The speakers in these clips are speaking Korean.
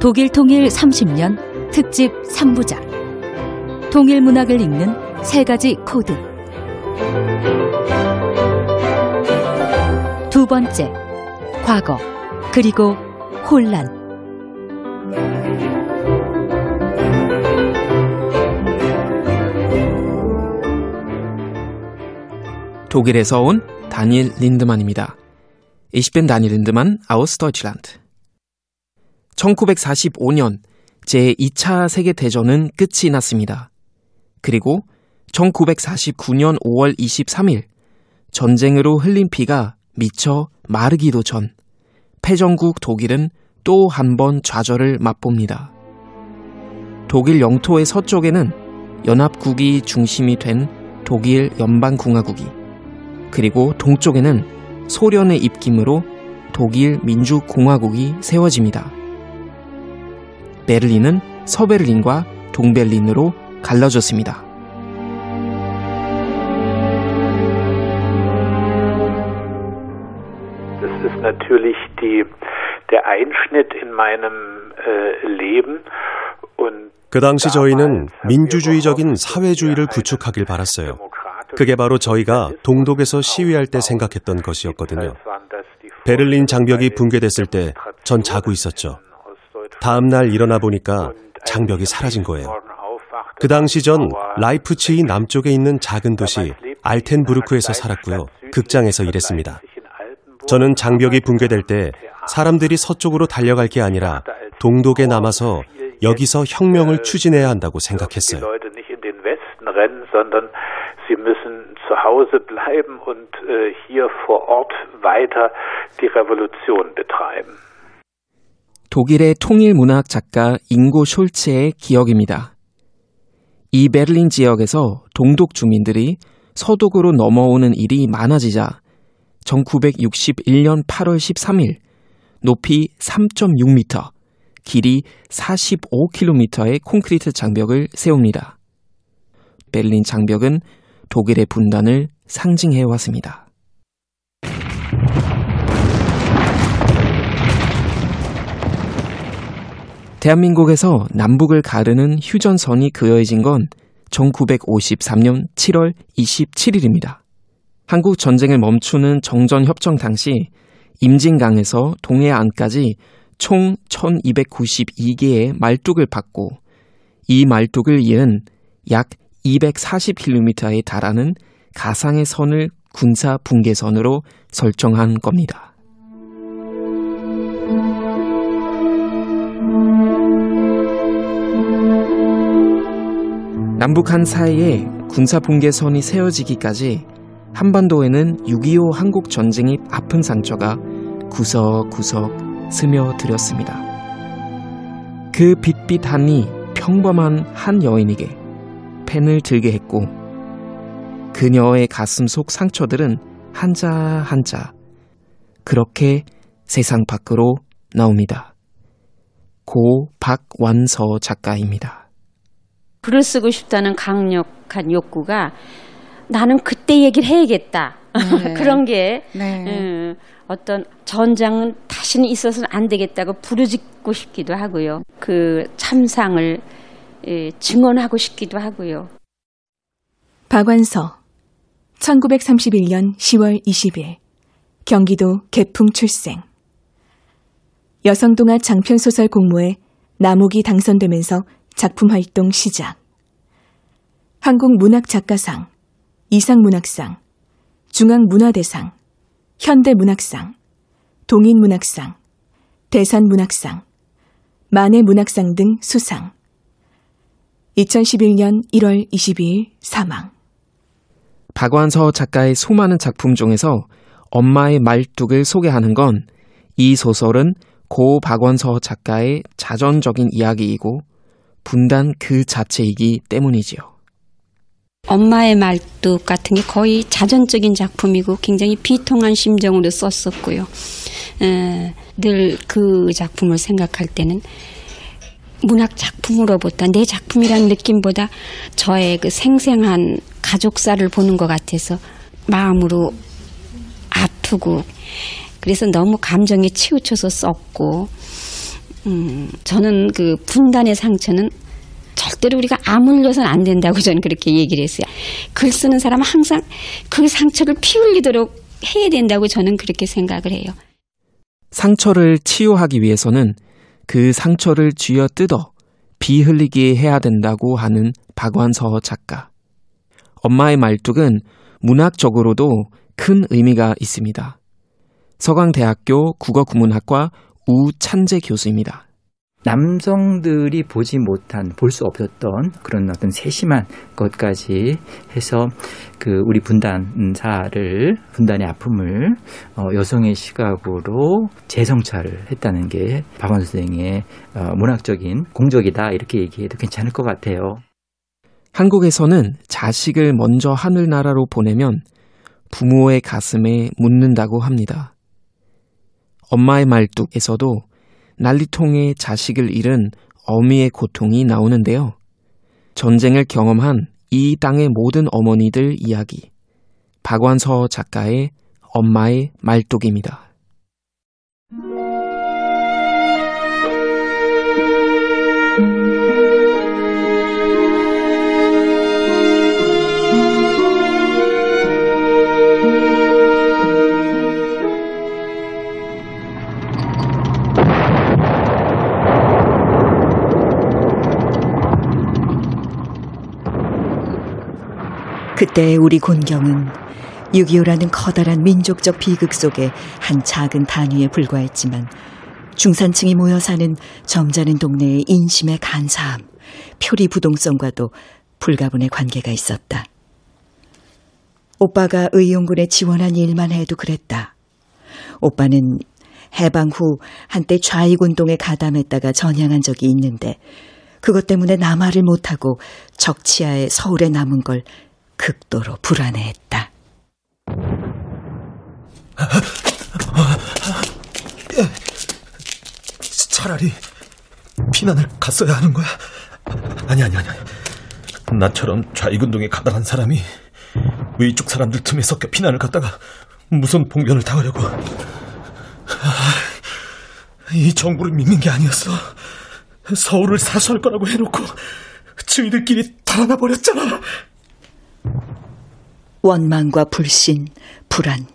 독일 통일 30년 특집 3부작 통일 문학을 읽는 세 가지 코드 두 번째 과거 그리고 혼란 독일에서 온 다니엘 린데만입니다. Ich bin Daniel Lindemann aus Deutschland. 1945년 제2차 세계대전은 끝이 났습니다. 그리고 1949년 5월 23일 전쟁으로 흘린 피가 미처 마르기도 전 패전국 독일은 또 한 번 좌절을 맛봅니다. 독일 영토의 서쪽에는 연합국이 중심이 된 독일 연방공화국이 그리고 동쪽에는 소련의 입김으로 독일 민주공화국이 세워집니다. 베를린은 서베를린과 동베를린으로 갈라졌습니다. Das ist natürlich die, der Einschnitt in meinem äh, Leben und 그 당시 저희는 민주주의적인 사회주의를 구축하길 바랐어요. 그게 바로 저희가 동독에서 시위할 때 생각했던 것이었거든요. 베를린 장벽이 붕괴됐을 때 전 자고 있었죠. 다음 날 일어나 보니까 장벽이 사라진 거예요. 그 당시 전 라이프치히 남쪽에 있는 작은 도시 알텐부르크에서 살았고요. 극장에서 일했습니다. 저는 장벽이 붕괴될 때 사람들이 서쪽으로 달려갈 게 아니라 동독에 남아서 여기서 혁명을 추진해야 한다고 생각했어요. 독일의 통일 문학 작가 잉고 숄츠의 기억입니다. 이 베를린 지역에서 동독 주민들이 서독으로 넘어오는 일이 많아지자 1961년 8월 13일 높이 3.6m, 길이 45km의 콘크리트 장벽을 세웁니다. 베를린 장벽은 독일의 분단을 상징해 왔습니다. 대한민국에서 남북을 가르는 휴전선이 그어진 건 1953년 7월 27일입니다. 한국 전쟁을 멈추는 정전 협정 당시 임진강에서 동해안까지 총 1292개의 말뚝을 받고 이 말뚝을 이은 약 240km에 달하는 가상의 선을 군사 붕괴선으로 설정한 겁니다. 남북한 사이에 군사 붕괴선이 세워지기까지 한반도에는 6.25 한국 전쟁의 아픈 상처가 구석구석 스며들었습니다. 그 빛빛함이 평범한 한 여인에게 펜을 들게 했고 그녀의 가슴 속 상처들은 한자 한자 그렇게 세상 밖으로 나옵니다. 고 박완서 작가입니다. 글을 쓰고 싶다는 강력한 욕구가 나는 그때 얘기를 해야겠다. 네. 그런 게 네. 음, 어떤 전장은 다시는 있어서는 안 되겠다고 부르짖고 싶기도 하고요. 그 참상을 예, 증언하고 싶기도 하고요. 박완서 1931년 10월 20일 경기도 개풍 출생 여성동화 장편소설 공모에 나목이 당선되면서 작품 활동 시작 한국문학작가상, 이상문학상, 중앙문화대상, 현대문학상, 동인문학상, 대산문학상, 만해문학상 등 수상 2011년 1월 22일 사망. 박완서 작가의 수많은 작품 중에서 엄마의 말뚝을 소개하는 건 이 소설은 고 박원서 작가의 자전적인 이야기이고 분단 그 자체이기 때문이지요. 엄마의 말뚝 같은 게 거의 자전적인 작품이고 굉장히 비통한 심정으로 썼었고요. 늘 그 작품을 생각할 때는 문학 작품으로부터 내 작품이라는 느낌보다 저의 그 생생한 가족사를 보는 것 같아서 마음으로 아프고 그래서 너무 감정에 치우쳐서 썼고 음, 저는 그 분단의 상처는 절대로 우리가 아물려서는 안 된다고 저는 그렇게 얘기를 했어요. 글 쓰는 사람은 항상 그 상처를 피 흘리도록 해야 된다고 저는 그렇게 생각을 해요. 상처를 치유하기 위해서는 그 상처를 쥐어 뜯어 비 흘리게 해야 된다고 하는 박완서 작가. 엄마의 말뚝은 문학적으로도 큰 의미가 있습니다. 서강대학교 국어국문학과 우찬재 교수입니다. 남성들이 보지 못한 볼 수 없었던 그런 어떤 세심한 것까지 해서 그 우리 분단사를 분단의 아픔을 어 여성의 시각으로 재성찰을 했다는 게 박원 선생의 어 문학적인 공적이다 이렇게 얘기해도 괜찮을 것 같아요. 한국에서는 자식을 먼저 하늘나라로 보내면 부모의 가슴에 묻는다고 합니다. 엄마의 말뚝에서도 난리통에 자식을 잃은 어미의 고통이 나오는데요. 전쟁을 경험한 이 땅의 모든 어머니들 이야기. 박완서 작가의 엄마의 말뚝입니다. 그때 우리 곤경은 6.25라는 커다란 민족적 비극 속의 한 작은 단위에 불과했지만 중산층이 모여 사는 점잖은 동네의 인심의 간사함, 표리 부동성과도 불가분의 관계가 있었다. 오빠가 의용군에 지원한 일만 해도 그랬다. 오빠는 해방 후 한때 좌익운동에 가담했다가 전향한 적이 있는데 그것 때문에 남하를 못하고 적치하에 서울에 남은 걸 극도로 불안해했다. 차라리 피난을 갔어야 하는 거야. 아니 아니 아니. 나처럼 좌익운동에 가담한 사람이 위쪽 사람들 틈에 섞여 피난을 갔다가 무슨 봉변을 당하려고. 이 정부를 믿는 게 아니었어. 서울을 사수할 거라고 해놓고 증이들끼리 달아나 버렸잖아. 원망과 불신, 불안,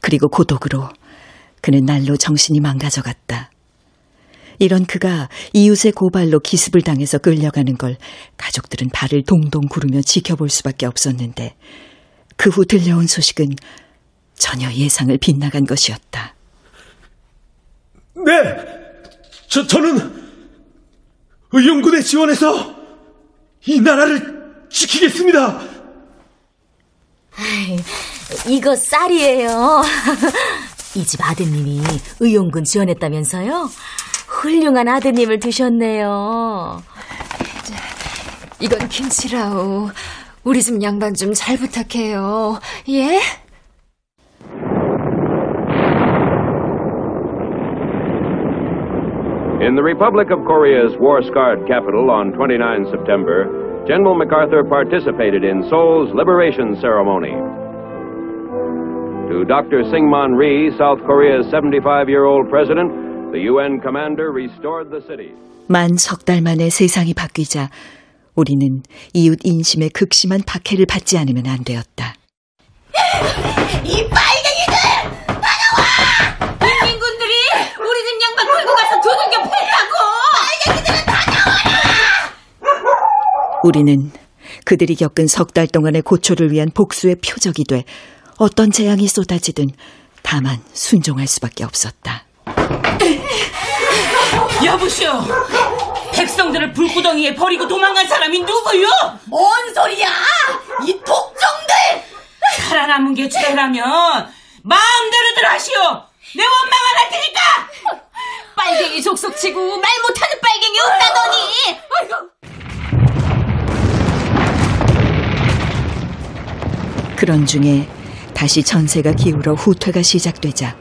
그리고 고독으로 그는 날로 정신이 망가져갔다. 이런 그가 이웃의 고발로 기습을 당해서 끌려가는 걸 가족들은 발을 동동 구르며 지켜볼 수밖에 없었는데 그 후 들려온 소식은 전혀 예상을 빗나간 것이었다. 네! 저, 저는 의용군에 지원해서 이 나라를 지키겠습니다! 이거 쌀이에요. 이 집 아드님이 의용군 지원했다면서요? 훌륭한 아드님을 두셨네요. 이건 김치라오. 우리 집 양반 좀 잘 부탁해요. 예? In the Republic of Korea's war-scarred capital on 29 September, General MacArthur participated in Seoul's liberation ceremony. To Dr. Syngman Rhee, South Korea's 75-year-old president, the UN commander restored the city. 만 석 달 만에 세상이 바뀌자 우리는 이웃 인심의 극심한 박해를 받지 않으면 안 되었다. 이 빨갱이들! 우리는 그들이 겪은 석 달 동안의 고초를 위한 복수의 표적이 돼 어떤 재앙이 쏟아지든 다만 순종할 수밖에 없었다. 여보시오! 백성들을 불구덩이에 버리고 도망간 사람이 누구요? 뭔 소리야! 이 독종들! 살아남은 게 죄라면 마음대로들 하시오! 내 원망 안할 테니까! 빨갱이 족속 치고 말 못하는 빨갱이 없다더니! 아이고! 그런 중에 다시 전세가 기울어 후퇴가 시작되자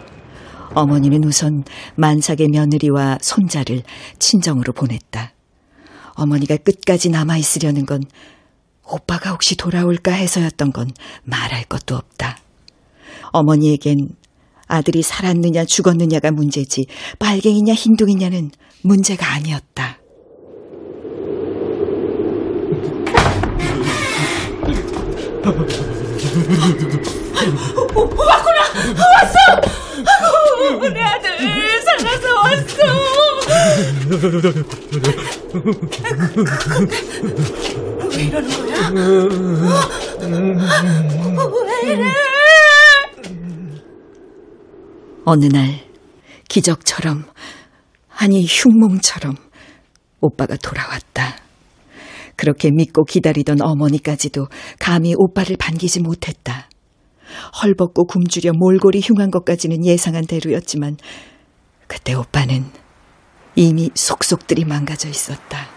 어머니는 우선 만삭의 며느리와 손자를 친정으로 보냈다. 어머니가 끝까지 남아있으려는 건 오빠가 혹시 돌아올까 해서였던 건 말할 것도 없다. 어머니에겐 아들이 살았느냐 죽었느냐가 문제지 빨갱이냐 흰둥이냐는 문제가 아니었다. 왔구나! 왔어! 내 아들 살아서 왔어! 왜 이러는 거야? 왜 이래? 어느 날 기적처럼 아니 흉몽처럼 오빠가 돌아왔다. 그렇게 믿고 기다리던 어머니까지도 감히 오빠를 반기지 못했다. 헐벗고 굶주려 몰골이 흉한 것까지는 예상한 대로였지만 그때 오빠는 이미 속속들이 망가져 있었다.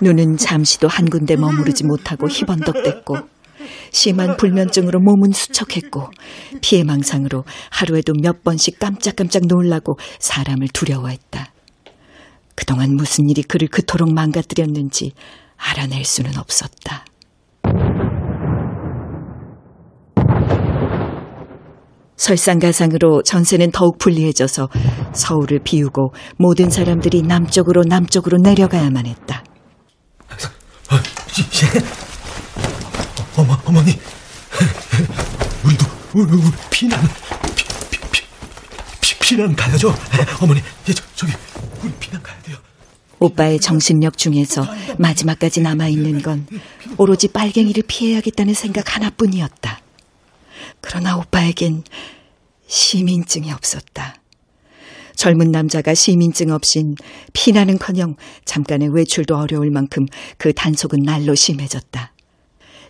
눈은 잠시도 한 군데 머무르지 못하고 희번덕댔고 심한 불면증으로 몸은 수척했고 피해망상으로 하루에도 몇 번씩 깜짝깜짝 놀라고 사람을 두려워했다. 그동안 무슨 일이 그를 그토록 망가뜨렸는지 알아낼 수는 없었다. 설상가상으로 전세는 더욱 불리해져서 서울을 비우고 모든 사람들이 남쪽으로 남쪽으로 내려가야만 했다. 어머, 어머니. 우리도, 우리, 우리 피난, 피, 피, 피, 피, 피난 가야죠. 어머니, 저, 저기, 우리 피난 가야 돼요. 오빠의 정신력 중에서 마지막까지 남아있는 건 오로지 빨갱이를 피해야겠다는 생각 하나뿐이었다. 그러나 오빠에겐 시민증이 없었다. 젊은 남자가 시민증 없인 피나는커녕 잠깐의 외출도 어려울 만큼 그 단속은 날로 심해졌다.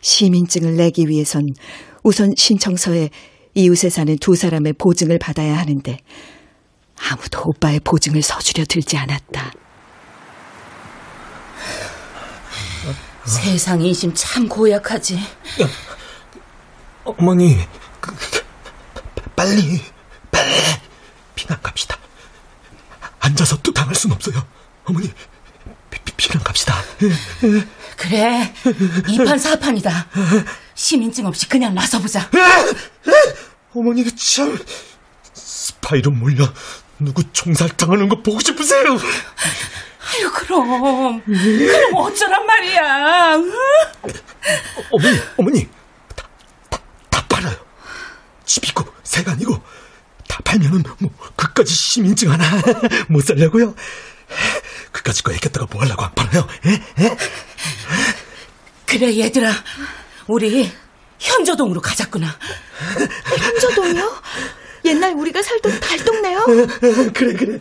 시민증을 내기 위해선 우선 신청서에 이웃에 사는 두 사람의 보증을 받아야 하는데 아무도 오빠의 보증을 서주려 들지 않았다. 세상 인심 참 고약하지. 어머니, 그, 그, 빨리, 빨리 피난 갑시다. 앉아서 또 당할 순 없어요. 어머니, 피, 피난 갑시다. 그래, 이판사판이다. 시민증 없이 그냥 나서보자. 어머니가 참 스파이로 몰려 누구 총살당하는 거 보고 싶으세요? 아유 그럼 그럼 어쩌란 말이야 응? 어머니 어머니 다, 다, 다 팔아요 집이고 세간이고 다 팔면은 뭐 그까지 시민증 하나 못 살려고요 그까지 거 애겼다가 뭐 하려고 안 팔아요 에? 에? 그래 얘들아 우리 현조동으로 가자꾸나 현조동이요? 옛날 우리가 살던 달동네요? 그래 그래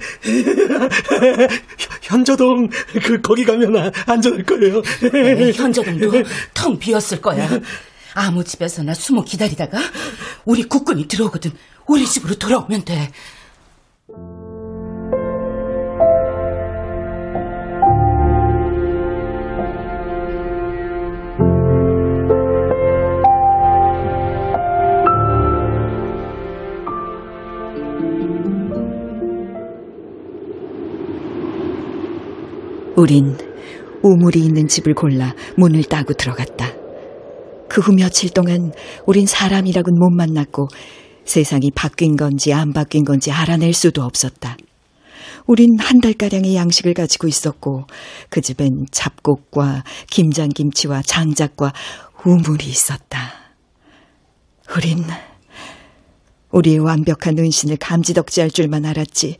현저동 그 거기 가면 안전할 거예요 네, 현저동도 텅 비었을 거야 아무 집에서나 숨어 기다리다가 우리 국군이 들어오거든 우리 집으로 돌아오면 돼 우린 우물이 있는 집을 골라 문을 따고 들어갔다. 그 후 며칠 동안 우린 사람이라곤 못 만났고 세상이 바뀐 건지 안 바뀐 건지 알아낼 수도 없었다. 우린 한 달가량의 양식을 가지고 있었고 그 집엔 잡곡과 김장김치와 장작과 우물이 있었다. 우린 우리의 완벽한 은신을 감지덕지할 줄만 알았지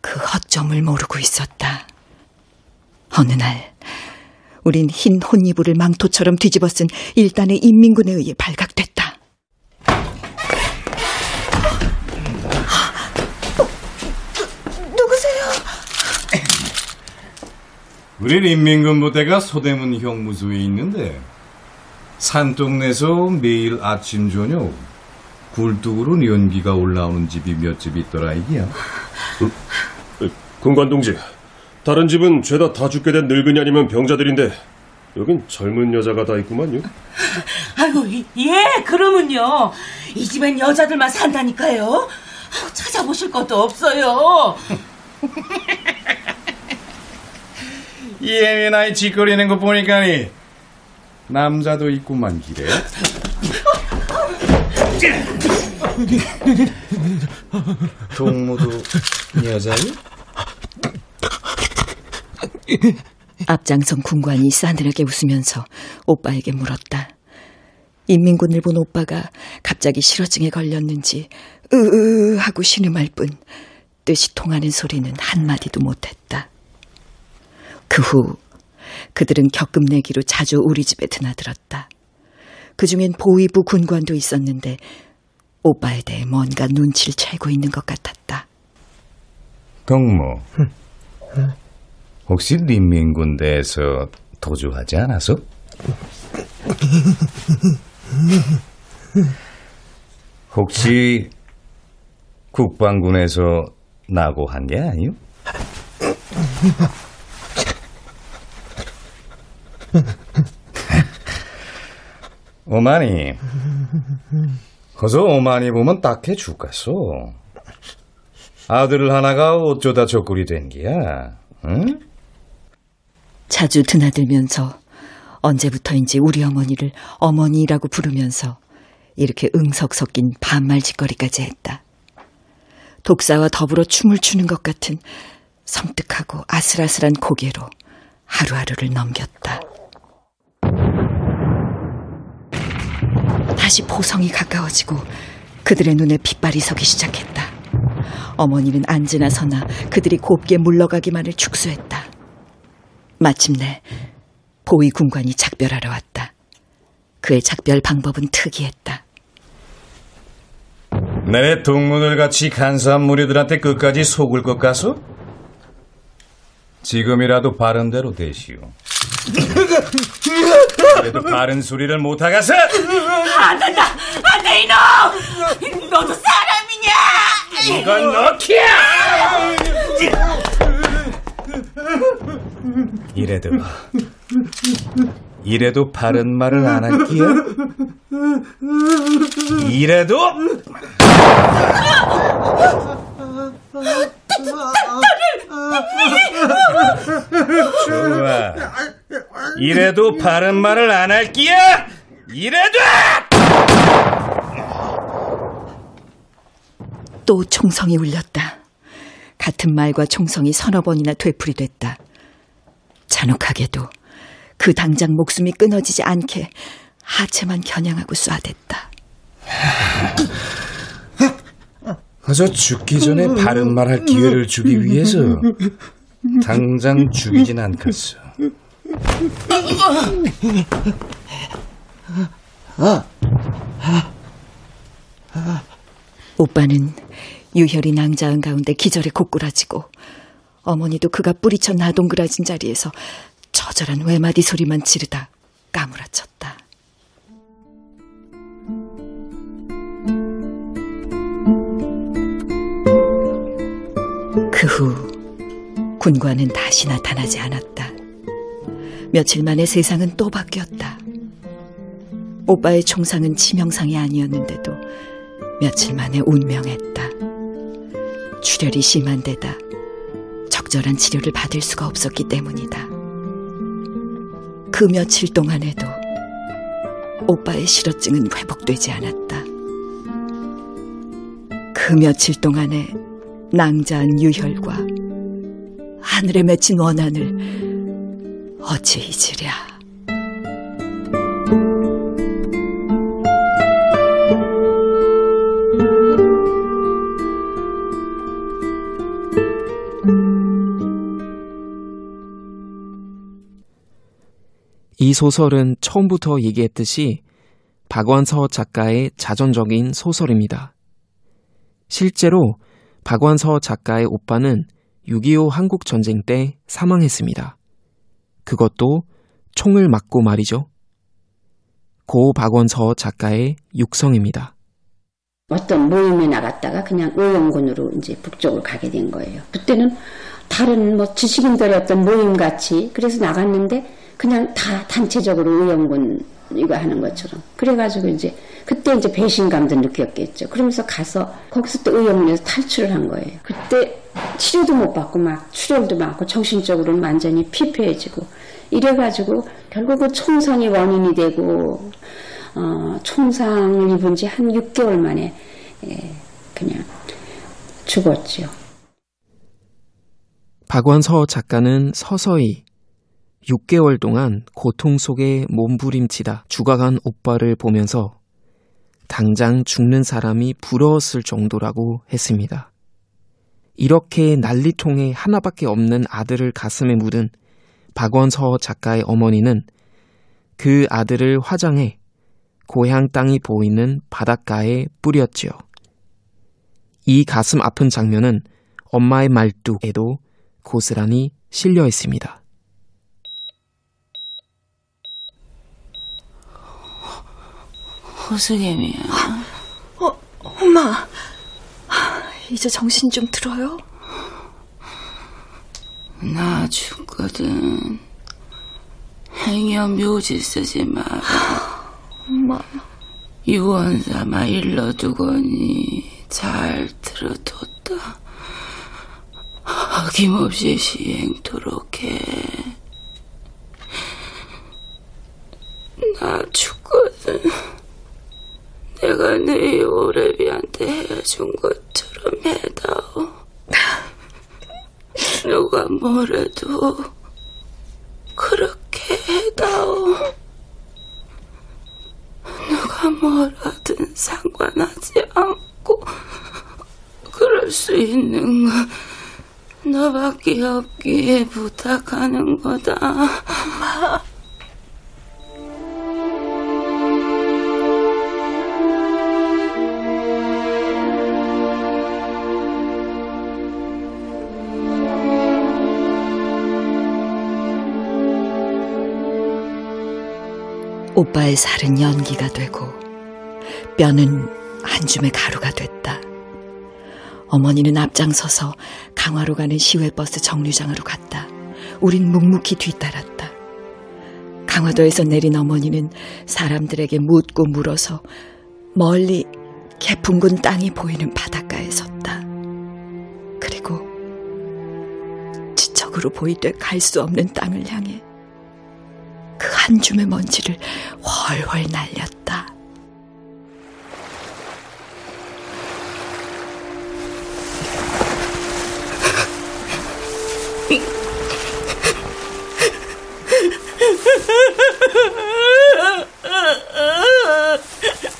그 허점을 모르고 있었다. 어느 날 우린 흰 혼이불을 망토처럼 뒤집어 쓴 일단의 인민군에 의해 발각됐다. 누구세요? 우리 인민군 부대가 소대문 형무소에 있는데 산동네에서 매일 아침 저녁 굴뚝으로 연기가 올라오는 집이 몇 집 있더라 이게야. 군관 동지, 다른 집은 죄다 다 죽게 된 늙은이 아니면 병자들인데 여긴 젊은 여자가 다 있구만요. 아이고 예 그러면요 이 집엔 여자들만 산다니까요 찾아보실 것도 없어요 이 예민아이 짓거리는 거 보니까니 남자도 있구만 기래. 동무도 여자요? 앞장선 군관이 싸늘하게 웃으면서 오빠에게 물었다. 인민군을 본 오빠가 갑자기 실어증에 걸렸는지 으으 하고 신음할 뿐 뜻이 통하는 소리는 한마디도 못했다. 그 후 그들은 겪음 내기로 자주 우리 집에 드나들었다. 그 중엔 보위부 군관도 있었는데 오빠에 대해 뭔가 눈치를 채고 있는 것 같았다. 동무, 혹시 린민군대에서 도주하지 않았어? 혹시 국방군에서 나고한 게 아니요? 오마니, 그저 오마니 보면 딱해 죽겠어. 아들 하나가 어쩌다 저꼴이 된 기야, 응? 자주 드나들면서 언제부터인지 우리 어머니를 어머니라고 부르면서 이렇게 응석 섞인 반말 짓거리까지 했다. 독사와 더불어 춤을 추는 것 같은 섬뜩하고 아슬아슬한 고개로 하루하루를 넘겼다. 다시 포성이 가까워지고 그들의 눈에 핏발이 서기 시작했다. 어머니는 앉으나 서나 그들이 곱게 물러가기만을 축소했다. 마침내 보위 군관이 작별하러 왔다. 그의 작별 방법은 특이했다. 내 동무들 같이 간사한 무리들한테 끝까지 속을 것 같소? 지금이라도 바른 대로 되시오. 그래도 바른 소리를 못하가서 안 된다! 안 돼, 이놈! 너도 사람이냐! 이건 너키야! 이래도 이래도 바른 말을 안 할게요. 이래도 좋아. 이래도 바른 말을 안 할게야. 이래도 또 총성이 울렸다. 같은 말과 총성이 서너 번이나 되풀이됐다. 잔혹하게도 그 당장 목숨이 끊어지지 않게 하체만 겨냥하고 쏴댔다. 그저 죽기 전에 바른 말 할 기회를 주기 위해서 당장 죽이진 않겠어. 오빠는 유혈이 낭자한 가운데 기절에 고꾸라지고 어머니도 그가 뿌리쳐 나동그라진 자리에서 처절한 외마디 소리만 지르다 까무라쳤다. 그 후 군관은 다시 나타나지 않았다. 며칠 만에 세상은 또 바뀌었다. 오빠의 총상은 치명상이 아니었는데도 며칠 만에 운명했다. 출혈이 심한 데다 적절한 치료를 받을 수가 없었기 때문이다. 그 며칠 동안에도 오빠의 실어증은 회복되지 않았다. 그 며칠 동안에 낭자한 유혈과 하늘에 맺힌 원한을 어찌 잊으랴. 이 소설은 처음부터 얘기했듯이 박완서 작가의 자전적인 소설입니다. 실제로 박완서 작가의 오빠는 6.25 한국전쟁 때 사망했습니다. 그것도 총을 맞고 말이죠. 고 박원서 작가의 육성입니다. 어떤 모임에 나갔다가 그냥 의원군으로 이제 북쪽으로 가게 된 거예요. 그때는 다른 뭐 지식인들의 어떤 모임 같이 그래서 나갔는데 그냥 다 단체적으로 의원군 이거 하는 것처럼 그래가지고 이제 그때 이제 배신감도 느꼈겠죠. 그러면서 가서 거기서 또 의원군에서 탈출을 한 거예요. 그때 치료도 못 받고 막 출혈도 많고 정신적으로는 완전히 피폐해지고 이래가지고 결국은 총선이 원인이 되고 어, 총상을 입은 지 한 6개월 만에 예, 그냥 죽었죠. 박원서 작가는 서서히 6개월 동안 고통 속에 몸부림치다 죽어간 오빠를 보면서 당장 죽는 사람이 부러웠을 정도라고 했습니다. 이렇게 난리통에 하나밖에 없는 아들을 가슴에 묻은 박원서 작가의 어머니는 그 아들을 화장해 고향 땅이 보이는 바닷가에 뿌렸지요. 이 가슴 아픈 장면은 엄마의 말뚝에도 고스란히 실려 있습니다. 호수개미야. 어, 엄마. 이제 정신 좀 들어요? 나 죽거든. 행여 묘지 쓰지 마라. 엄마. 유언 삼아 일러두거니 잘 들어뒀다. 어김없이 시행토록 해. 나 죽거든. 내가 네 오래비한테 해준 것처럼 해다오. 누가 뭐래도 그렇게 해다오. 누가 뭐라든 상관하지 않고 그럴 수 있는 건 너밖에 없기에 부탁하는 거다. 엄마. 오빠의 살은 연기가 되고 뼈는 한 줌의 가루가 됐다. 어머니는 앞장서서 강화로 가는 시외버스 정류장으로 갔다. 우린 묵묵히 뒤따랐다. 강화도에서 내린 어머니는 사람들에게 묻고 물어서 멀리 개풍군 땅이 보이는 바닷가에 섰다. 그리고 지적으로 보이되 갈수 없는 땅을 향해 그 한 줌의 먼지를 훨훨 날렸다.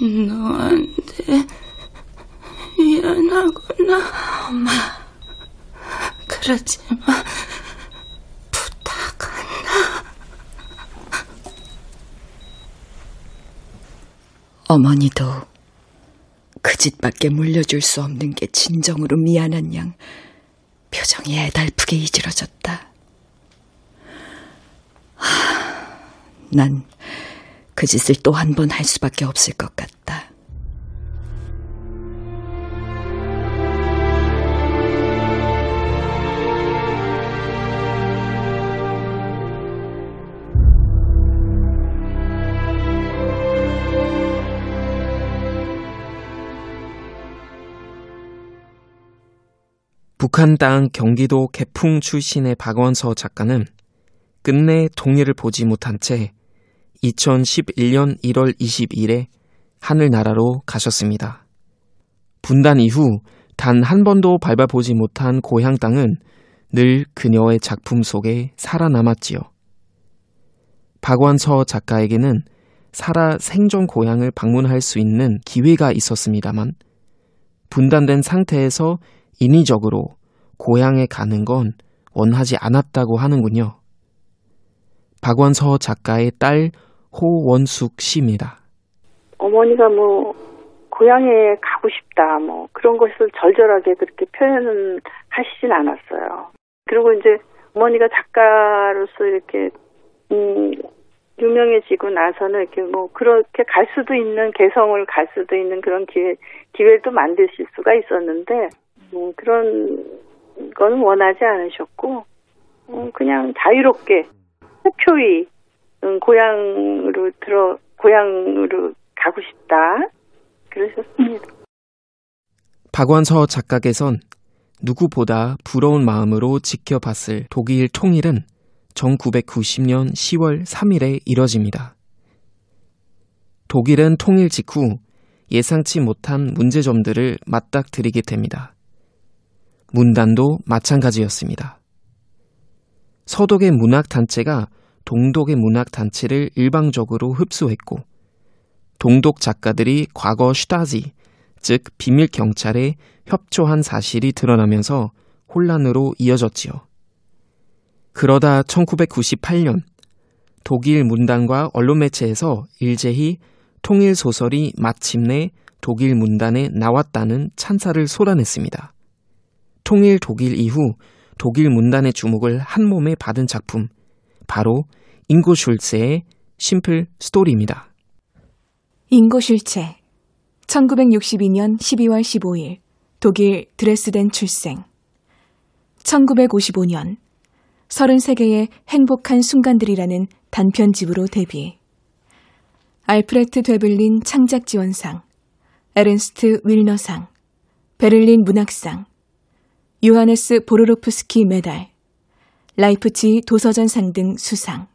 너한테 미안하구나. 엄마. 그러지 마. 부탁한다. 어머니도 그 짓밖에 물려줄 수 없는 게 진정으로 미안한 양 표정이 애달프게 이지러졌다. 난 그 짓을 또 한 번 할 수밖에 없을 것 같다. 북한 땅 경기도 개풍 출신의 박원서 작가는 끝내 동해를 보지 못한 채 2011년 1월 20일에 하늘나라로 가셨습니다. 분단 이후 단 한 번도 밟아보지 못한 고향 땅은 늘 그녀의 작품 속에 살아남았지요. 박원서 작가에게는 살아 생전 고향을 방문할 수 있는 기회가 있었습니다만 분단된 상태에서 인위적으로 고향에 가는 건 원하지 않았다고 하는군요. 박원서 작가의 딸 호원숙 씨입니다. 어머니가 뭐 고향에 가고 싶다 뭐 그런 것을 절절하게 그렇게 표현은 하시진 않았어요. 그리고 이제 어머니가 작가로서 이렇게 음 유명해지고 나서는 이렇게 뭐 그렇게 갈 수도 있는 개성을 갈 수도 있는 그런 기회 기회도 만드실 수가 있었는데 뭐 그런 건 원하지 않으셨고 어, 그냥 자유롭게 표히 음, 고향으로 들어 고향으로 가고 싶다 그러셨습니다. 박완서 작가께선 누구보다 부러운 마음으로 지켜봤을 독일 통일은 1990년 10월 3일에 이뤄집니다. 독일은 통일 직후 예상치 못한 문제점들을 맞닥뜨리게 됩니다. 문단도 마찬가지였습니다. 서독의 문학 단체가 동독의 문학 단체를 일방적으로 흡수했고, 동독 작가들이 과거 슈타지, 즉 비밀 경찰에 협조한 사실이 드러나면서 혼란으로 이어졌지요. 그러다 1998년 독일 문단과 언론 매체에서 일제히 통일 소설이 마침내 독일 문단에 나왔다는 찬사를 쏟아냈습니다. 통일 독일 이후 독일 문단의 주목을 한 몸에 받은 작품 바로 잉고 슐츠의 Simple Story입니다. 잉고 슐체 1962년 12월 15일 독일 드레스덴 출생. 1955년 33개의 행복한 순간들이라는 단편집으로 데뷔. 알프레트 되블린 창작지원상 에른스트 빌너상 베를린 문학상 요하네스 보르로프스키 메달 라이프치 도서전상 등 수상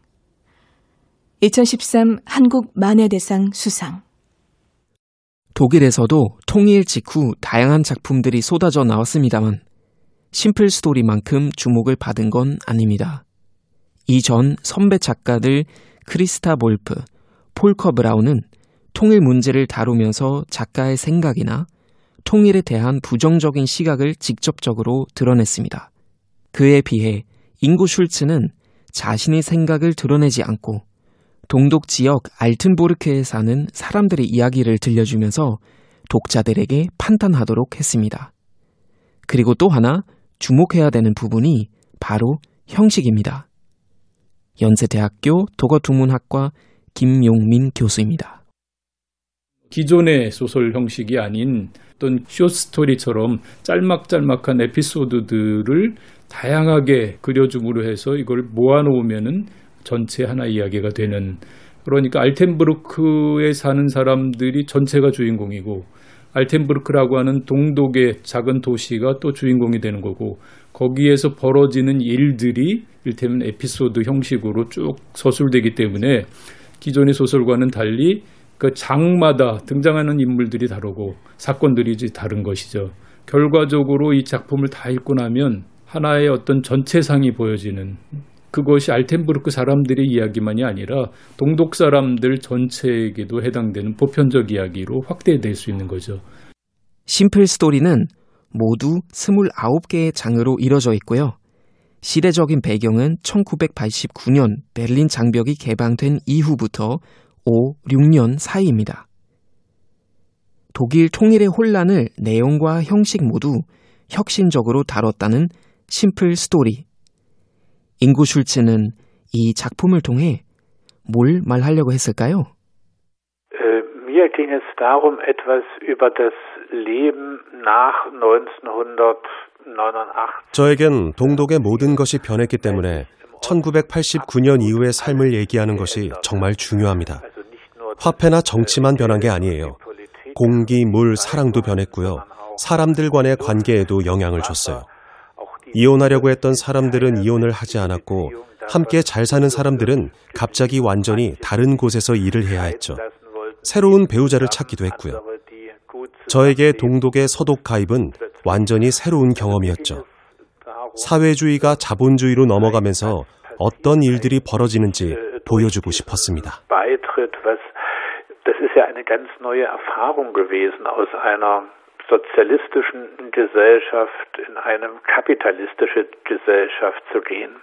2013 한국 만해대상 수상 독일에서도 통일 직후 다양한 작품들이 쏟아져 나왔습니다만 Simple Story만큼 주목을 받은 건 아닙니다. 이전 선배 작가들 크리스타 볼프, 폴커 브라운은 통일 문제를 다루면서 작가의 생각이나 통일에 대한 부정적인 시각을 직접적으로 드러냈습니다. 그에 비해 잉고 슐츠는 자신의 생각을 드러내지 않고 동독 지역 알텐부르크에 사는 사람들의 이야기를 들려주면서 독자들에게 판단하도록 했습니다. 그리고 또 하나 주목해야 되는 부분이 바로 형식입니다. 연세대학교 도거통문학과 김용민 교수입니다. 기존의 소설 형식이 아닌 어떤 쇼스토리처럼 짤막짤막한 에피소드들을 다양하게 그려줌으로 해서 이걸 모아놓으면은 전체 하나 이야기가 되는 그러니까 알텐부르크에 사는 사람들이 전체가 주인공이고 알텐부르크라고 하는 동독의 작은 도시가 또 주인공이 되는 거고 거기에서 벌어지는 일들이 일테면 에피소드 형식으로 쭉 서술되기 때문에 기존의 소설과는 달리 그 장마다 등장하는 인물들이 다르고 사건들이 다른 것이죠. 결과적으로 이 작품을 다 읽고 나면 하나의 어떤 전체상이 보여지는 그것이 알텐부르크 사람들의 이야기만이 아니라 동독 사람들 전체에게도 해당되는 보편적 이야기로 확대될 수 있는 거죠. 심플 스토리는 모두 29개의 장르로 이뤄져 있고요. 시대적인 배경은 1989년 베를린 장벽이 개방된 이후부터 5, 6년 사이입니다. 독일 통일의 혼란을 내용과 형식 모두 혁신적으로 다뤘다는 심플 스토리. 인구 슐츠는 이 작품을 통해 뭘 말하려고 했을까요? Mir ging es darum, etwas über das Leben nach 1989. 저에겐 동독의 모든 것이 변했기 때문에 1989년 이후의 삶을 얘기하는 것이 정말 중요합니다. 화폐나 정치만 변한 게 아니에요. 공기, 물, 사랑도 변했고요. 사람들 간의 관계에도 영향을 줬어요. 이혼하려고 했던 사람들은 이혼을 하지 않았고 함께 잘 사는 사람들은 갑자기 완전히 다른 곳에서 일을 해야 했죠. 새로운 배우자를 찾기도 했고요. 저에게 동독의 서독 가입은 완전히 새로운 경험이었죠. 사회주의가 자본주의로 넘어가면서 어떤 일들이 벌어지는지 보여주고 싶었습니다. Sozialistischen Gesellschaft in eine kapitalistische Gesellschaft zu gehen.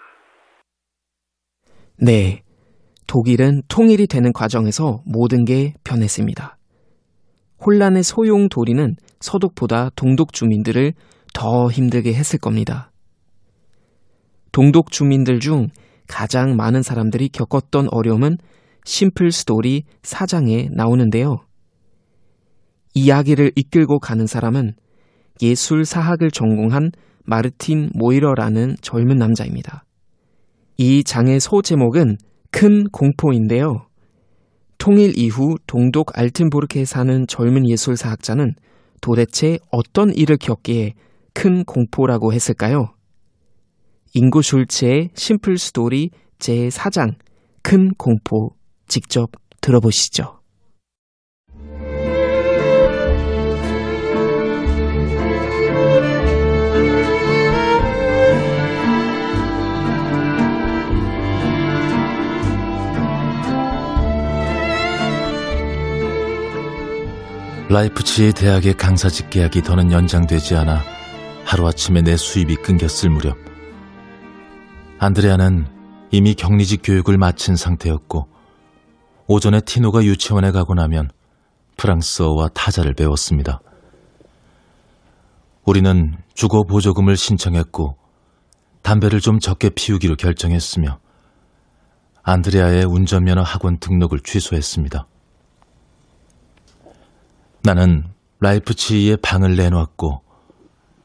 네. 독일은 통일이 되는 과정에서 모든 게 변했습니다. 혼란의 소용 도리는 서독보다 동독 주민들을 더 힘들게 했을 겁니다. 동독 주민들 중 가장 많은 사람들이 겪었던 어려움은 심플 스토리 4장에 나오는데요. 이야기를 이끌고 가는 사람은 예술 사학을 전공한 마르틴 모이러라는 젊은 남자입니다. 이 장의 소제목은 큰 공포인데요. 통일 이후 동독 알튼부르크에 사는 젊은 예술사학자는 도대체 어떤 일을 겪기에 큰 공포라고 했을까요? 인구 슐츠의 심플 스토리 제4장 큰 공포 직접 들어보시죠. 라이프치히 대학의 강사직 계약이 더는 연장되지 않아 하루아침에 내 수입이 끊겼을 무렵 안드레아는 이미 격리직 교육을 마친 상태였고 오전에 티노가 유치원에 가고 나면 프랑스어와 타자를 배웠습니다. 우리는 주거 보조금을 신청했고 담배를 좀 적게 피우기로 결정했으며 안드레아의 운전면허 학원 등록을 취소했습니다. 나는 라이프치히에 방을 내놓았고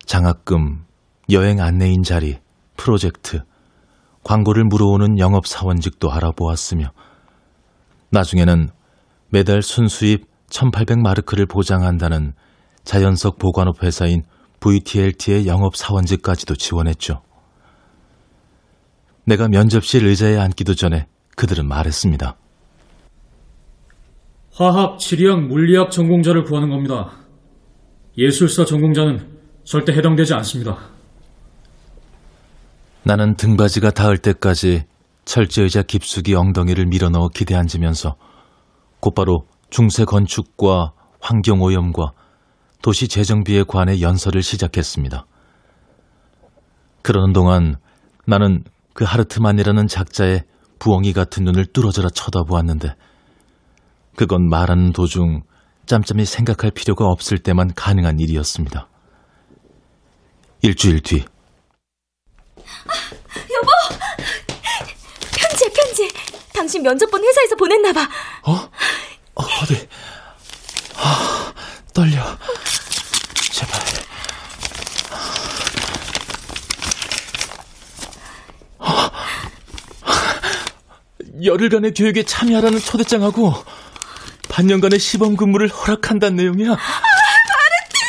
장학금, 여행 안내인 자리, 프로젝트, 광고를 물어오는 영업사원직도 알아보았으며 나중에는 매달 순수입 1800마르크를 보장한다는 자연석 보관업 회사인 VTLT의 영업사원직까지도 지원했죠. 내가 면접실 의자에 앉기도 전에 그들은 말했습니다. 화학, 지리학, 물리학 전공자를 구하는 겁니다. 예술사 전공자는 절대 해당되지 않습니다. 나는 등받이가 닿을 때까지 철제의자 깊숙이 엉덩이를 밀어넣어 기대앉으면서 곧바로 중세 건축과 환경오염과 도시 재정비에 관해 연설을 시작했습니다. 그러는 동안 나는 그 하르트만이라는 작자의 부엉이 같은 눈을 뚫어져라 쳐다보았는데 그건 말하는 도중 짬짬이 생각할 필요가 없을 때만 가능한 일이었습니다. 일주일 뒤. 아, 여보! 편지야, 편지. 당신 면접 본 회사에서 보냈나봐. 어? 어 어디? 아, 떨려. 제발. 아, 열흘간의 교육에 참여하라는 초대장하고 반년간의 시범 근무를 허락한다는 내용이야. 아, 마르틴!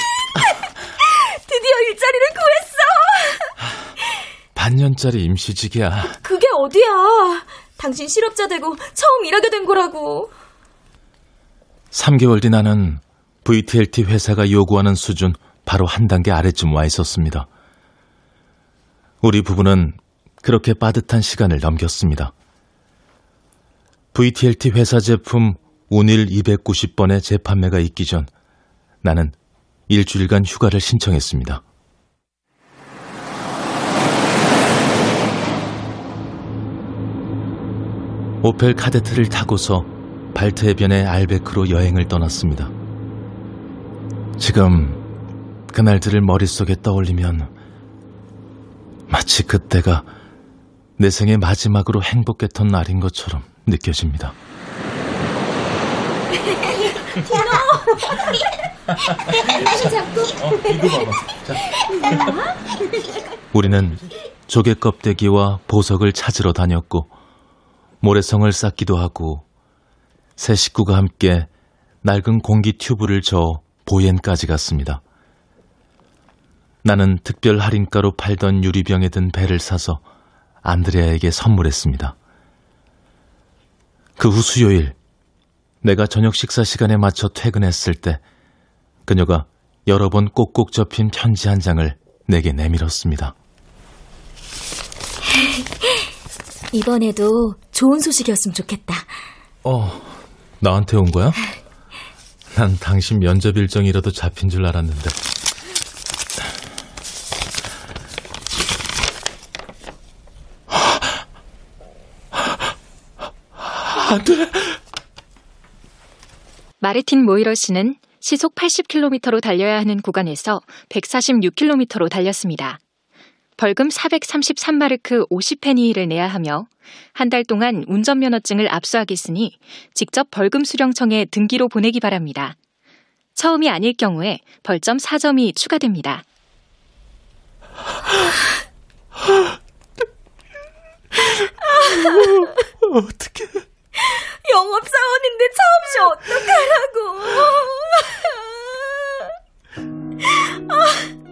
드디어 일자리를 구했어! 반년짜리 임시직이야. 그게 어디야? 당신 실업자 되고 처음 일하게 된 거라고. 3개월 뒤 나는 VTLT 회사가 요구하는 수준 바로 한 단계 아래쯤 와 있었습니다. 우리 부부는 그렇게 빠듯한 시간을 넘겼습니다. VTLT 회사 제품 운일 290번의 재판매가 있기 전 나는 일주일간 휴가를 신청했습니다. 오펠 카데트를 타고서 발트 해변의 알베크로 여행을 떠났습니다. 지금 그날들을 머릿속에 떠올리면 마치 그때가 내 생의 마지막으로 행복했던 날인 것처럼 느껴집니다. 손 잡고. 어, 이거 봐봐. 자. 우리는 조개 껍데기와 보석을 찾으러 다녔고 모래성을 쌓기도 하고 세 식구가 함께 낡은 공기 튜브를 저어 보옌까지 갔습니다. 나는 특별 할인가로 팔던 유리병에 든 배를 사서 안드레아에게 선물했습니다. 그 후 수요일 내가 저녁 식사 시간에 맞춰 퇴근했을 때 그녀가 여러 번 꼭꼭 접힌 편지 한 장을 내게 내밀었습니다. 이번에도 좋은 소식이었으면 좋겠다. 어, 나한테 온 거야? 난 당신 면접 일정이라도 잡힌 줄 알았는데. 안 돼! 마르틴 모이러 씨는 시속 80km로 달려야 하는 구간에서 146km로 달렸습니다. 벌금 433마르크 50페니를 내야 하며 한 달 동안 운전면허증을 압수하겠으니 직접 벌금 수령청에 등기로 보내기 바랍니다. 처음이 아닐 경우에 벌점 4점이 추가됩니다. 어떻게? 영업사원인데 차없이 어떡하라고. 아.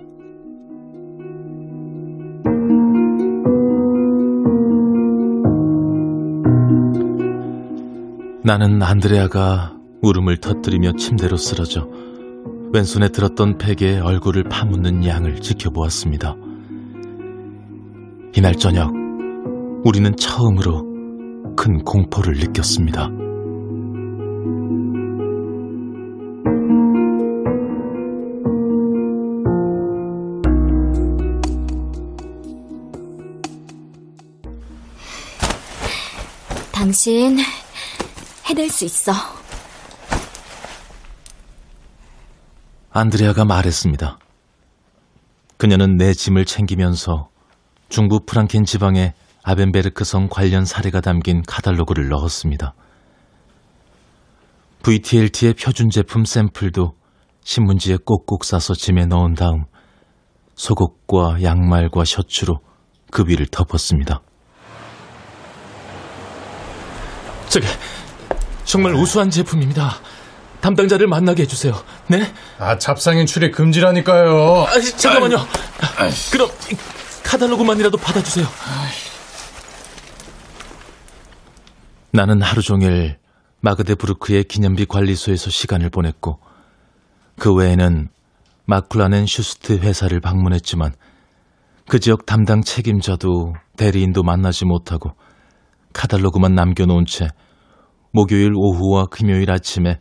나는 안드레아가 울음을 터뜨리며 침대로 쓰러져 왼손에 들었던 팩에 얼굴을 파묻는 양을 지켜보았습니다. 이날 저녁 우리는 처음으로 큰 공포를 느꼈습니다. 당신 해낼 수 있어. 안드레아가 말했습니다. 그녀는 내 짐을 챙기면서 중부 프랑켄 지방의 아벤베르크성 관련 사례가 담긴 카탈로그를 넣었습니다. VTLT의 표준 제품 샘플도 신문지에 꼭꼭 싸서 짐에 넣은 다음 속옷과 양말과 셔츠로 그 위를 덮었습니다. 저기 정말 우수한 제품입니다. 담당자를 만나게 해주세요. 네? 아, 잡상인 출입 금지라니까요. 아, 잠깐만요. 그럼 카탈로그만이라도 받아주세요. 나는 하루 종일 마그데부르크의 기념비 관리소에서 시간을 보냈고 그 외에는 마쿨라넨 슈스트 회사를 방문했지만 그 지역 담당 책임자도 대리인도 만나지 못하고 카탈로그만 남겨놓은 채 목요일 오후와 금요일 아침에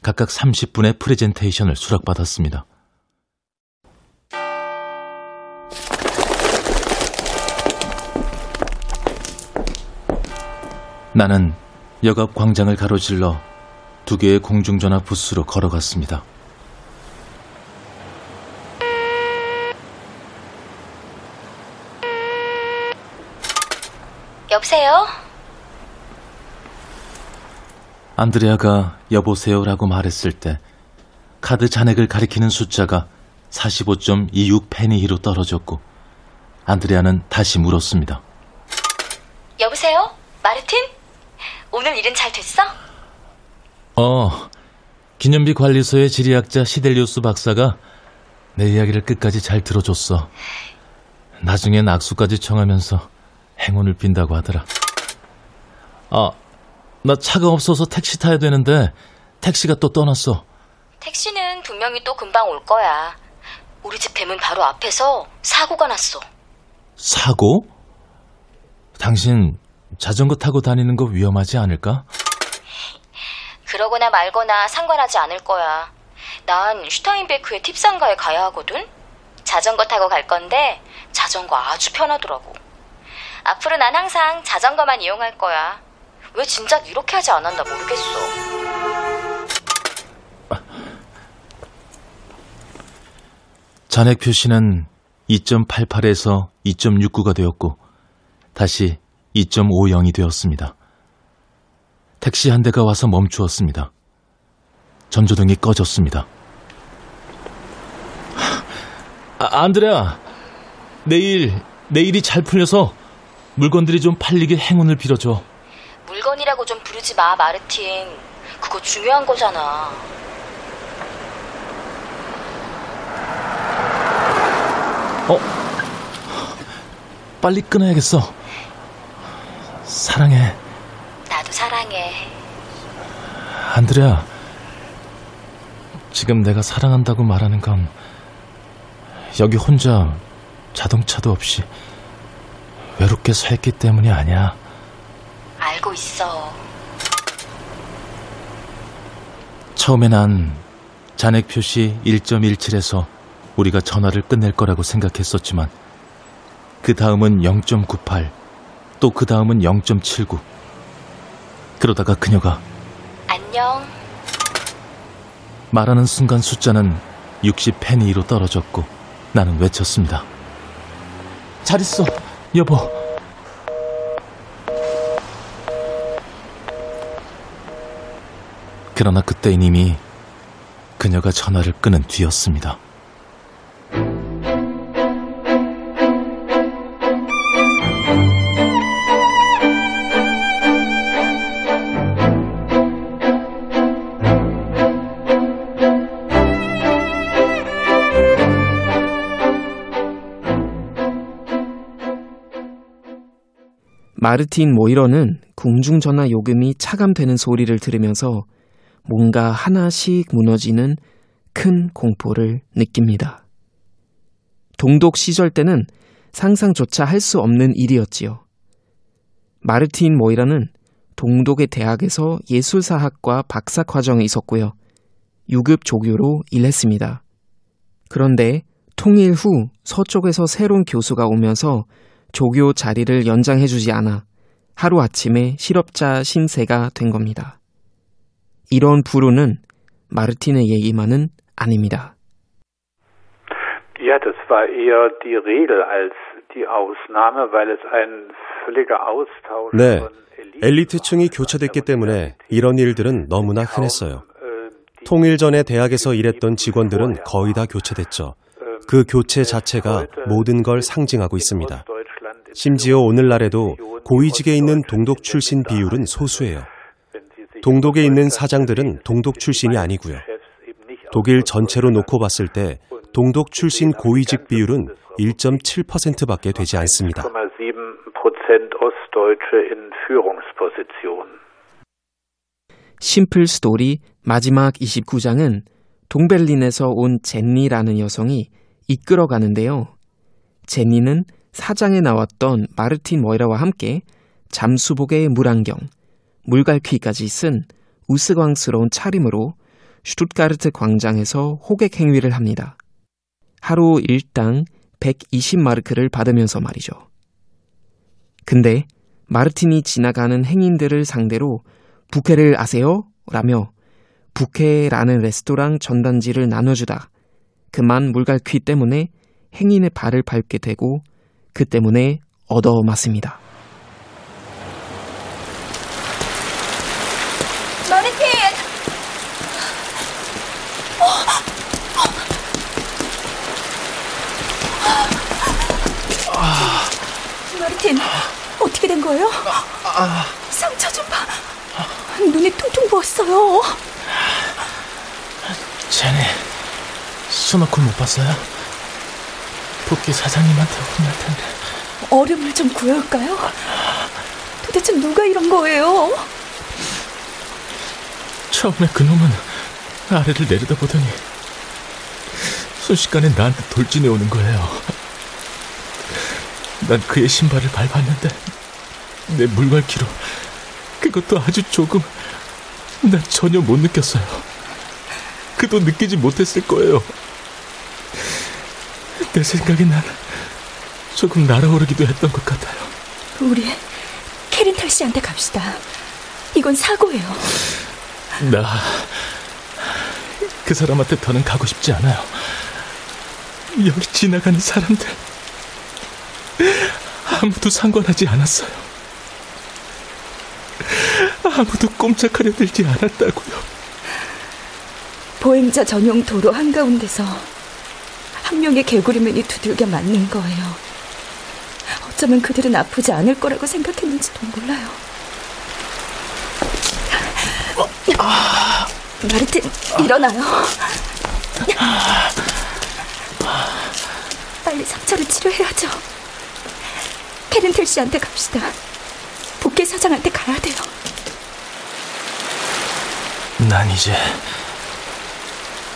각각 30분의 프레젠테이션을 수락받았습니다. 나는 역 앞 광장을 가로질러 두 개의 공중전화 부스로 걸어갔습니다. 여보세요? 안드레아가 여보세요라고 말했을 때 카드 잔액을 가리키는 숫자가 45.26 페니히로 떨어졌고 안드레아는 다시 물었습니다. 여보세요? 마르틴? 오늘 일은 잘 됐어? 어, 기념비 관리소의 지리학자 시델리우스 박사가 내 이야기를 끝까지 잘 들어줬어. 나중엔 악수까지 청하면서 행운을 빈다고 하더라. 아, 나 차가 없어서 택시 타야 되는데 택시가 또 떠났어. 택시는 분명히 또 금방 올 거야. 우리 집 대문 바로 앞에서 사고가 났어. 사고? 당신 자전거 타고 다니는 거 위험하지 않을까? 그러거나 말거나 상관하지 않을 거야. 난 슈타인베크의 팁상가에 가야 하거든? 자전거 타고 갈 건데 자전거 아주 편하더라고. 앞으로 난 항상 자전거만 이용할 거야. 왜 진작 이렇게 하지 않았나 모르겠어. 잔액 표시는 2.88에서 2.69가 되었고 다시 2.50이 되었습니다. 택시 한 대가 와서 멈추었습니다. 전조등이 꺼졌습니다. 아, 안드레아, 내일, 내일이 잘 풀려서 물건들이 좀 팔리게 행운을 빌어줘. 물건이라고 좀 부르지 마, 마르틴. 그거 중요한 거잖아. 어? 빨리 끊어야겠어. 사랑해. 나도 사랑해. 안드레아, 지금 내가 사랑한다고 말하는 건 여기 혼자 자동차도 없이 외롭게 서 있기 때문이 아니야. 알고 있어. 처음에 난 잔액 표시 1.17에서 우리가 전화를 끝낼 거라고 생각했었지만 그 다음은 0.98, 또 그 다음은 0.79. 그러다가 그녀가 안녕. 말하는 순간 숫자는 60페니로 떨어졌고 나는 외쳤습니다. 잘 있어, 여보. 그러나 그때인 이미 그녀가 전화를 끊은 뒤였습니다. 마르틴 모이러는 궁중전화 요금이 차감되는 소리를 들으면서 뭔가 하나씩 무너지는 큰 공포를 느낍니다. 동독 시절 때는 상상조차 할 수 없는 일이었지요. 마르틴 모이라는 동독의 대학에서 예술사학과 박사 과정에 있었고요. 유급 조교로 일했습니다. 그런데 통일 후 서쪽에서 새로운 교수가 오면서 조교 자리를 연장해주지 않아 하루아침에 실업자 신세가 된 겁니다. 이런 불운은 마르틴의 얘기만은 아닙니다. Ja, das war eher die Regel als die Ausnahme, weil es ein völliger Austausch 네. 엘리트층이 교체됐기 때문에 이런 일들은 너무나 흔했어요. 통일 전에 대학에서 일했던 직원들은 거의 다 교체됐죠. 그 교체 자체가 모든 걸 상징하고 있습니다. 심지어 오늘날에도 고위직에 있는 동독 출신 비율은 소수예요. 동독에 있는 사장들은 동독 출신이 아니고요. 독일 전체로 놓고 봤을 때 동독 출신 고위직 비율은 1.7%밖에 되지 않습니다. 심플 스토리 마지막 29장은 동벨린에서 온 젠니라는 여성이 이끌어가는데요. 제니는 사장에 나왔던 마르틴 모이라와 함께 잠수복에 물안경, 물갈퀴까지 쓴 우스꽝스러운 차림으로 슈투트가르트 광장에서 호객 행위를 합니다. 하루 일당 120마르크를 받으면서 말이죠. 근데 마르틴이 지나가는 행인들을 상대로 부케를 아세요? 라며 부케라는 레스토랑 전단지를 나눠주다 그만 물갈퀴 때문에 행인의 발을 밟게 되고 그 때문에 얻어맞습니다. 마르틴! 마르틴, 어떻게 된 거예요? 상처 좀 봐. 눈이 퉁퉁 부었어요. 제니, 스노클 못 봤어요? 복귀 사장님한테 혼날 텐데. 얼음을 좀 구해올까요? 도대체 누가 이런 거예요? 처음에 그놈은 아래를 내려다보더니 순식간에 나한테 돌진해 오는 거예요. 난 그의 신발을 밟았는데 내 물갈퀴로 그것도 아주 조금 난 전혀 못 느꼈어요. 그도 느끼지 못했을 거예요. 내 생각에 난 조금 날아오르기도 했던 것 같아요. 우리 캐린탈 씨한테 갑시다. 이건 사고예요. 나 그 사람한테 더는 가고 싶지 않아요. 여기 지나가는 사람들 아무도 상관하지 않았어요. 아무도 꼼짝하려 들지 않았다고요. 보행자 전용 도로 한가운데서 한 명의 개구리맨이 두들겨 맞는 거예요. 어쩌면 그들은 아프지 않을 거라고 생각했는지도 몰라요. 마르틴, 일어나요. 빨리 상처를 치료해야죠. 캐렌텔 씨한테 갑시다. 복귀 사장한테 가야 돼요. 난 이제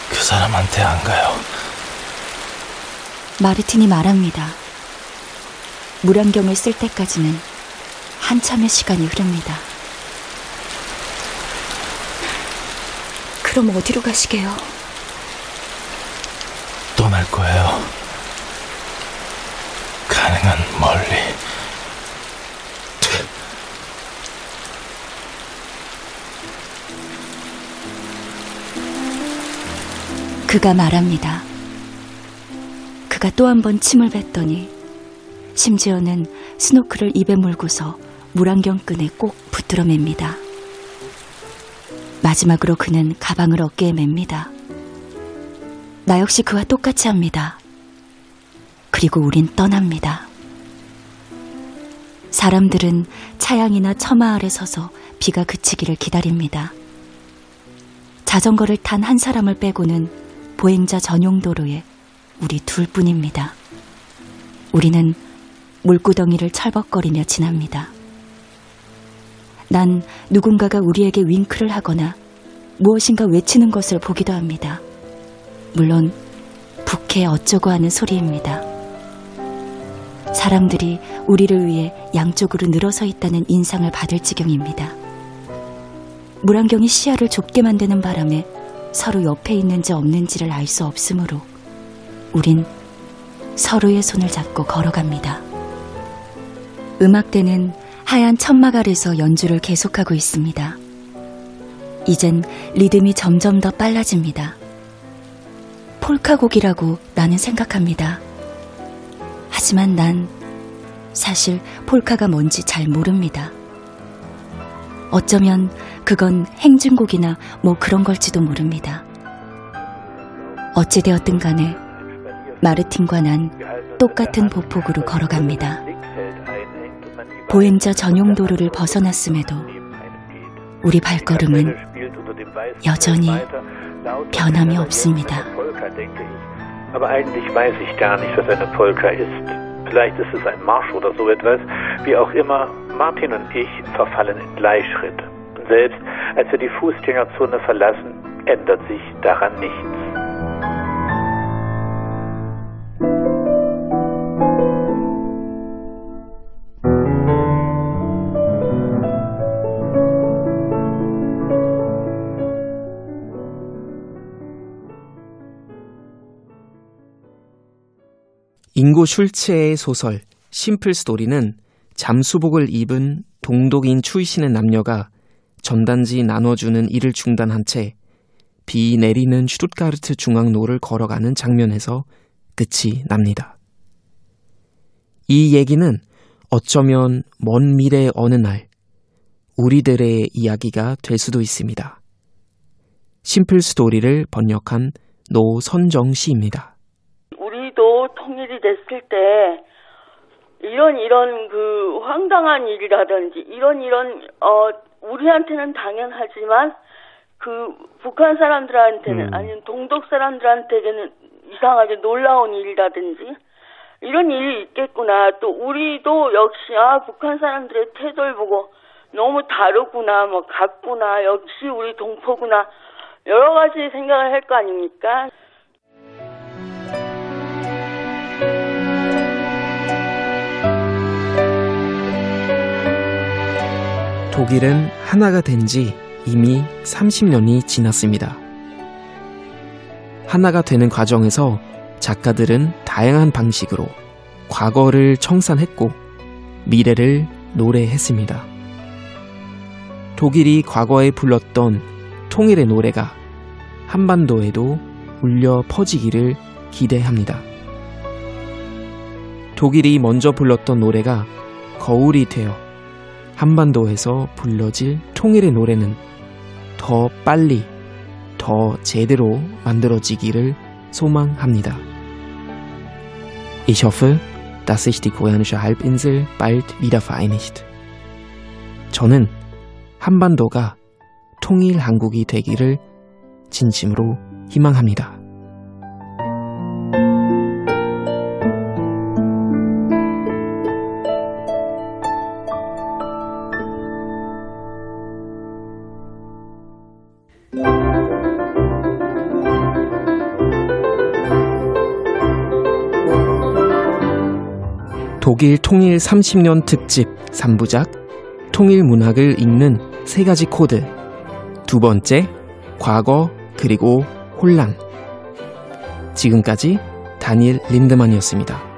그 사람한테 안 가요. 마르틴이 말합니다. 물안경을 쓸 때까지는 한참의 시간이 흐릅니다. 그럼 어디로 가시게요? 떠날 거예요. 가능한 멀리. 그가 말합니다. 그가 또 한 번 침을 뱉더니 심지어는 스노크를 입에 물고서 물안경 끈에 꼭 붙들어 맵니다. 마지막으로 그는 가방을 어깨에 맵니다. 나 역시 그와 똑같이 합니다. 그리고 우린 떠납니다. 사람들은 차양이나 처마 아래 서서 비가 그치기를 기다립니다. 자전거를 탄 한 사람을 빼고는 보행자 전용 도로에 우리 둘뿐입니다. 우리는 물구덩이를 철벅거리며 지납니다. 난 누군가가 우리에게 윙크를 하거나 무엇인가 외치는 것을 보기도 합니다. 물론 북해 어쩌고 하는 소리입니다. 사람들이 우리를 위해 양쪽으로 늘어서 있다는 인상을 받을 지경입니다. 물안경이 시야를 좁게 만드는 바람에 서로 옆에 있는지 없는지를 알 수 없으므로 우린 서로의 손을 잡고 걸어갑니다. 음악대는 하얀 천막 아래서 연주를 계속하고 있습니다. 이젠 리듬이 점점 더 빨라집니다. 폴카곡이라고 나는 생각합니다. 하지만 난 사실 폴카가 뭔지 잘 모릅니다. 어쩌면 그건 행진곡이나 뭐 그런 걸지도 모릅니다. 어찌되었든 간에 마르틴과 난 똑같은 보폭으로 걸어갑니다. 보행자 전용 도로를 벗어났음에도 우리 발걸음은 여전히 변함이 없습니다. Aber eigentlich weiß ich gar nicht, was eine Polka ist. Vielleicht ist es ein Marsch oder so etwas. Wie auch immer, Martin und ich verfallen in Gleichschritt. Und selbst als wir die Fußgängerzone verlassen, ändert sich daran nichts. 인고 슐츠의 소설 심플 스토리는 잠수복을 입은 동독인 출신의 남녀가 전단지 나눠주는 일을 중단한 채 비 내리는 슈투트가르트 중앙로를 걸어가는 장면에서 끝이 납니다. 이 얘기는 어쩌면 먼 미래의 어느 날 우리들의 이야기가 될 수도 있습니다. 심플 스토리를 번역한 노선정 씨입니다. 통일이 됐을 때 이런 이런 그 황당한 일이라든지 이런 이런 어 우리한테는 당연하지만 그 북한 사람들한테는 음. 아니면 동독 사람들한테는 이상하게 놀라운 일이라든지 이런 일이 있겠구나. 또 우리도 역시 아 북한 사람들의 태도를 보고 너무 다르구나, 뭐 같구나, 역시 우리 동포구나 여러 가지 생각을 할 거 아닙니까? 독일은 하나가 된 지 이미 30년이 지났습니다. 하나가 되는 과정에서 작가들은 다양한 방식으로 과거를 청산했고 미래를 노래했습니다. 독일이 과거에 불렀던 통일의 노래가 한반도에도 울려 퍼지기를 기대합니다. 독일이 먼저 불렀던 노래가 거울이 되어 한반도에서 불러질 통일의 노래는 더 빨리, 더 제대로 만들어지기를 소망합니다. Ich hoffe, dass sich die koreanische Halbinsel bald wieder vereinigt. 저는 한반도가 통일 한국이 되기를 진심으로 희망합니다. 독일 통일 30년 특집 3부작 통일 문학을 읽는 세 가지 코드 두 번째 과거 그리고 혼란 지금까지 다니엘 린드만이었습니다.